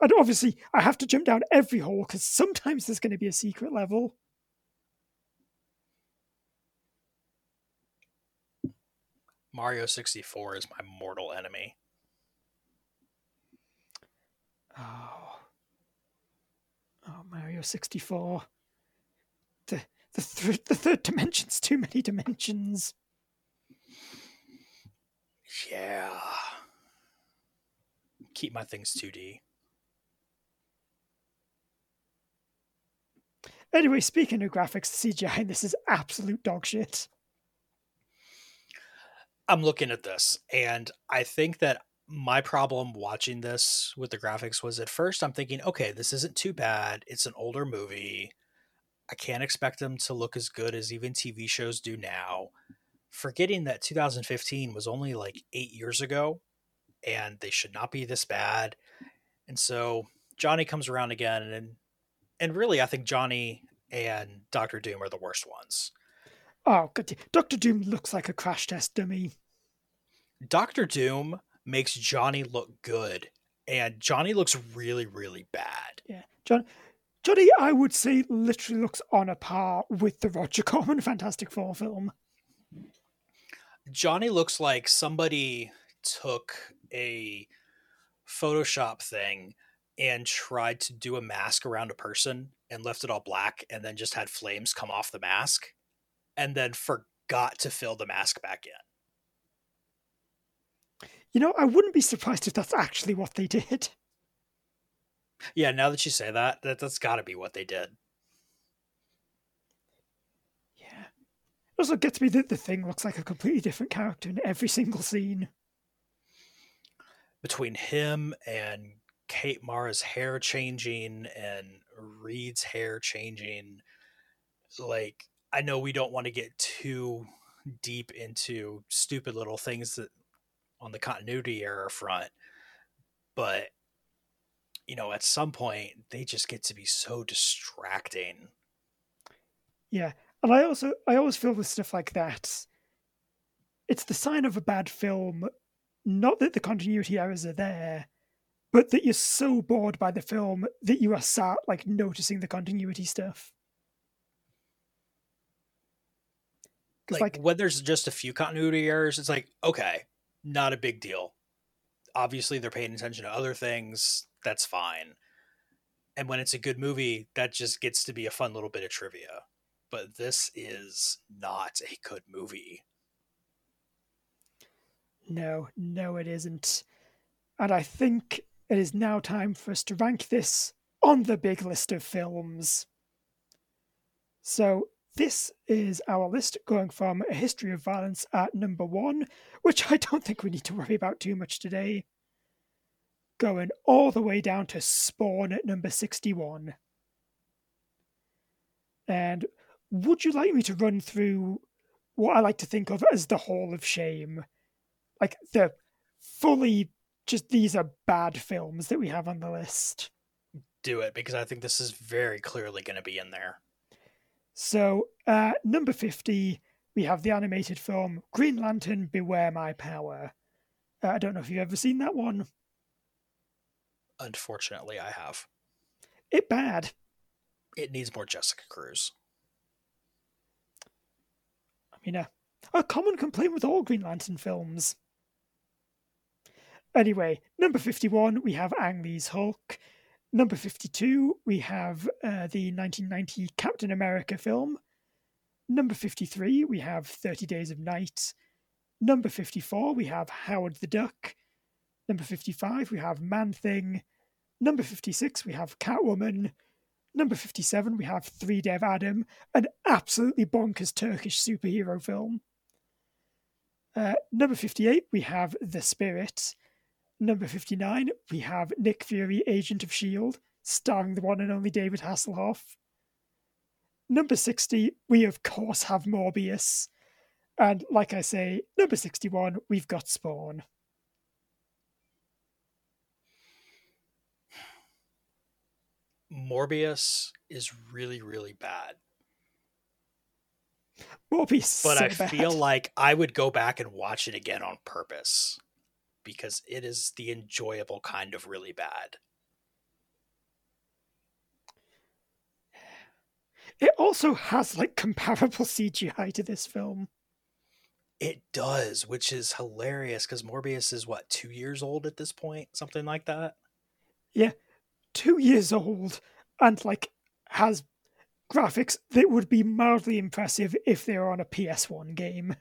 And obviously, I have to jump down every hole because sometimes there's going to be a secret level. Mario 64 is my mortal enemy. Oh. Oh, Mario 64. The the, th- the third dimension's too many dimensions. Yeah. Keep my things 2D. Anyway, speaking of graphics, CGI, this is absolute dog shit. I'm looking at this, and I think that my problem watching this with the graphics was at first I'm thinking, okay, this isn't too bad. It's an older movie. I can't expect them to look as good as even TV shows do now. Forgetting that 2015 was only like eight years ago and they should not be this bad. And so Johnny comes around again and and really I think Johnny and Doctor Doom are the worst ones. Oh, God. Doctor Doom looks like a crash test dummy. Doctor Doom makes Johnny look good, and Johnny looks really, really bad. Yeah, John. Johnny, I would say, literally looks on a par with the Roger Corman Fantastic Four film. Johnny looks like somebody took a Photoshop thing and tried to do a mask around a person and left it all black and then just had flames come off the mask and then forgot to fill the mask back in. You know, I wouldn't be surprised if that's actually what they did. Yeah, now that you say that, that that's got to be what they did. Yeah. It also gets me that the thing looks like a completely different character in every single scene. Between him and Kate Mara's hair changing and Reed's hair changing, like I know we don't want to get too deep into stupid little things that on the continuity error front. But you know, at some point they just get to be so distracting. Yeah. And I also I always feel with stuff like that, it's the sign of a bad film, not that the continuity errors are there, but that you're so bored by the film that you are sat like noticing the continuity stuff. Like, like when there's just a few continuity errors, it's like, okay, not a big deal. Obviously, they're paying attention to other things. That's fine. And when it's a good movie, that just gets to be a fun little bit of trivia. But this is not a good movie. No, no, it isn't. And I think it is now time for us to rank this on the big list of films. So, this is our list going from A History of Violence at number one, which I don't think we need to worry about too much today, going all the way down to Spawn at number 61. And would you like me to run through what I like to think of as the Hall of Shame? Like the fully just these are bad films that we have on the list. Do it because I think this is very clearly going to be in there. So, uh, number 50, we have the animated film Green Lantern Beware My Power. Uh, I don't know if you've ever seen that one. Unfortunately, I have. It bad. It needs more Jessica Cruz. I mean, uh, a common complaint with all Green Lantern films. Anyway, number 51, we have Ang Lee's Hulk. Number 52, we have uh, the 1990 Captain America film. Number 53, we have 30 Days of Night. Number 54, we have Howard the Duck. Number 55, we have Man Thing. Number 56, we have Catwoman. Number 57, we have Three Dev Adam, an absolutely bonkers Turkish superhero film. Uh, number 58, we have The Spirit. Number 59, we have Nick Fury, Agent of S.H.I.E.L.D., starring the one and only David Hasselhoff. Number 60, we of course have Morbius. And like I say, number 61, we've got Spawn. Morbius is really, really bad. Morbius, but so I bad. feel like I would go back and watch it again on purpose because it is the enjoyable kind of really bad. It also has like comparable CGI to this film. It does, which is hilarious because Morbius is what, two years old at this point? Something like that? Yeah, two years old and like has graphics that would be mildly impressive if they were on a PS1 game.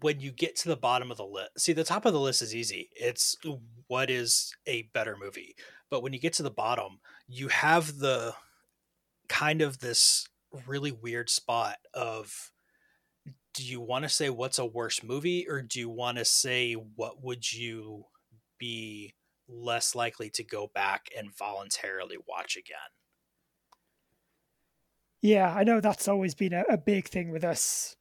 when you get to the bottom of the list, see the top of the list is easy. It's what is a better movie. But when you get to the bottom, you have the kind of this really weird spot of do you want to say what's a worse movie or do you want to say what would you be less likely to go back and voluntarily watch again. Yeah i know that's always been a, a big thing with us.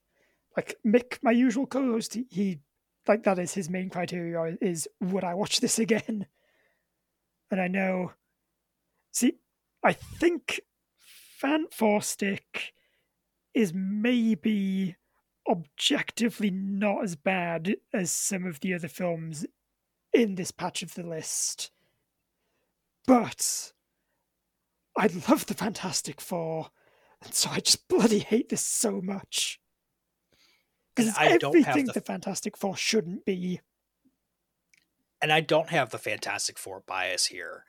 Like mick my usual co-host he, he like that is his main criteria is would i watch this again? And i know see i think fan stick is maybe objectively not as bad as some of the other films in this patch of the list. But I love the Fantastic Four, and so I just bloody hate this so much. Because it's I everything the... the Fantastic Four shouldn't be. And I don't have the Fantastic Four bias here,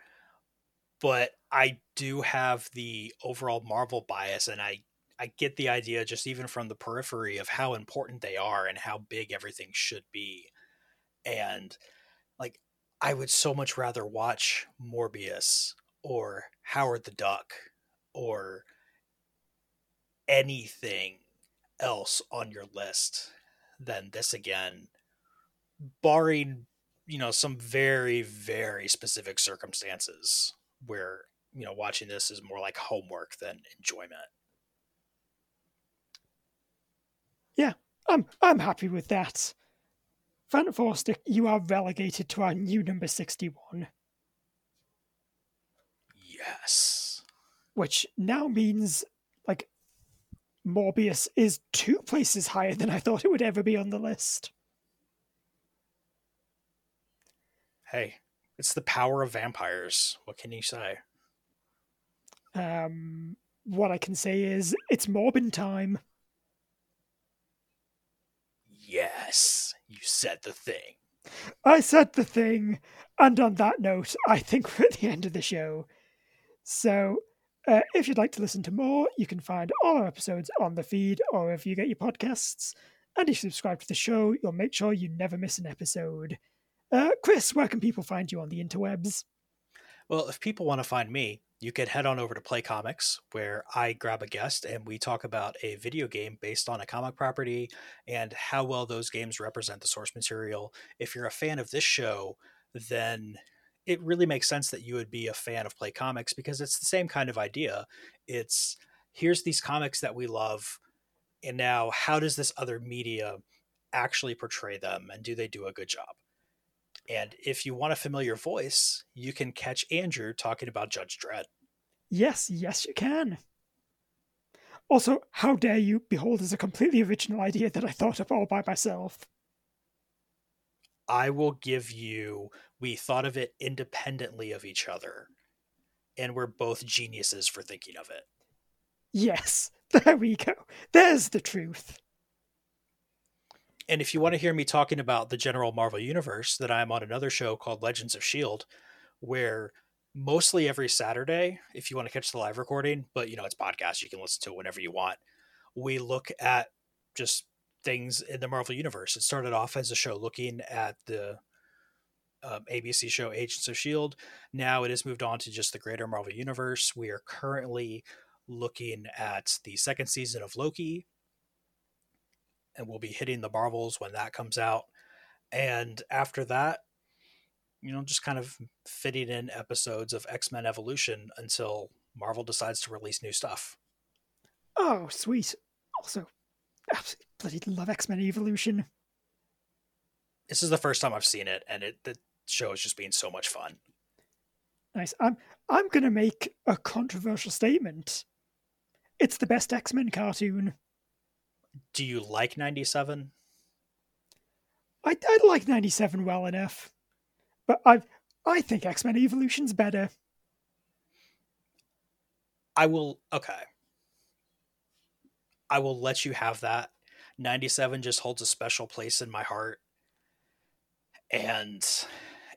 but I do have the overall Marvel bias, and I I get the idea just even from the periphery of how important they are and how big everything should be. And like I would so much rather watch Morbius or Howard the Duck or anything else on your list than this again barring you know some very very specific circumstances where you know watching this is more like homework than enjoyment Yeah, I'm I'm happy with that. Force Stick, you are relegated to our new number sixty-one. Yes. Which now means like Morbius is two places higher than I thought it would ever be on the list. Hey, it's the power of vampires. What can you say? Um, what I can say is it's Morbin time. Yes, you said the thing. I said the thing. And on that note, I think we're at the end of the show. So, uh, if you'd like to listen to more, you can find all our episodes on the feed or if you get your podcasts. And if you subscribe to the show, you'll make sure you never miss an episode. Uh, Chris, where can people find you on the interwebs? Well, if people want to find me, you could head on over to Play Comics, where I grab a guest and we talk about a video game based on a comic property and how well those games represent the source material. If you're a fan of this show, then it really makes sense that you would be a fan of Play Comics because it's the same kind of idea. It's here's these comics that we love, and now how does this other media actually portray them and do they do a good job? And if you want a familiar voice, you can catch Andrew talking about Judge Dredd. Yes, yes, you can. Also, how dare you behold as a completely original idea that I thought up all by myself? I will give you, we thought of it independently of each other, and we're both geniuses for thinking of it. Yes, there we go. There's the truth. And if you want to hear me talking about the general Marvel universe, then I'm on another show called Legends of S.H.I.E.L.D., where mostly every Saturday, if you want to catch the live recording, but you know, it's podcast, you can listen to it whenever you want. We look at just things in the Marvel universe. It started off as a show looking at the um, ABC show Agents of S.H.I.E.L.D. Now it has moved on to just the greater Marvel universe. We are currently looking at the second season of Loki, and we'll be hitting the Marvels when that comes out. And after that, you know, just kind of fitting in episodes of X Men Evolution until Marvel decides to release new stuff. Oh, sweet. Also, absolutely bloody love X Men Evolution. This is the first time I've seen it, and it the show is just being so much fun. Nice. I'm I'm gonna make a controversial statement. It's the best X Men cartoon do you like 97? I, I like 97 well enough. But I I think X Men Evolution's better. I will. Okay. I will let you have that. 97 just holds a special place in my heart. And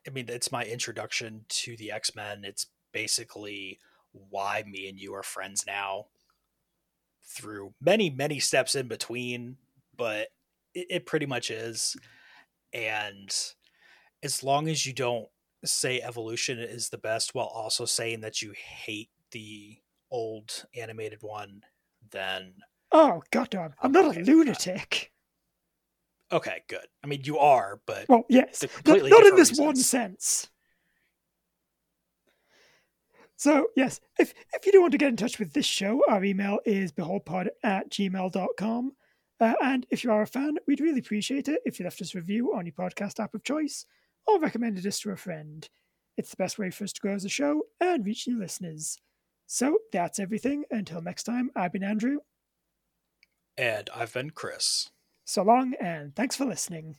I mean, it's my introduction to the X Men. It's basically why me and you are friends now through many many steps in between but it, it, pretty much is. And as long as you don't say evolution is the best while also saying that you hate the old animated one then oh god damn i'm not a lunatic. Okay, good. I mean, you are, but Well, yes, not, not in this one sense. So, yes, if, if you do want to get in touch with this show, our email is beholdpod at gmail.com. Uh, and if you are a fan, we'd really appreciate it if you left us a review on your podcast app of choice or recommended us to a friend. It's the best way for us to grow as a show and reach new listeners. So, that's everything. Until next time, I've been Andrew. and I've been Chris. So long, and thanks for listening.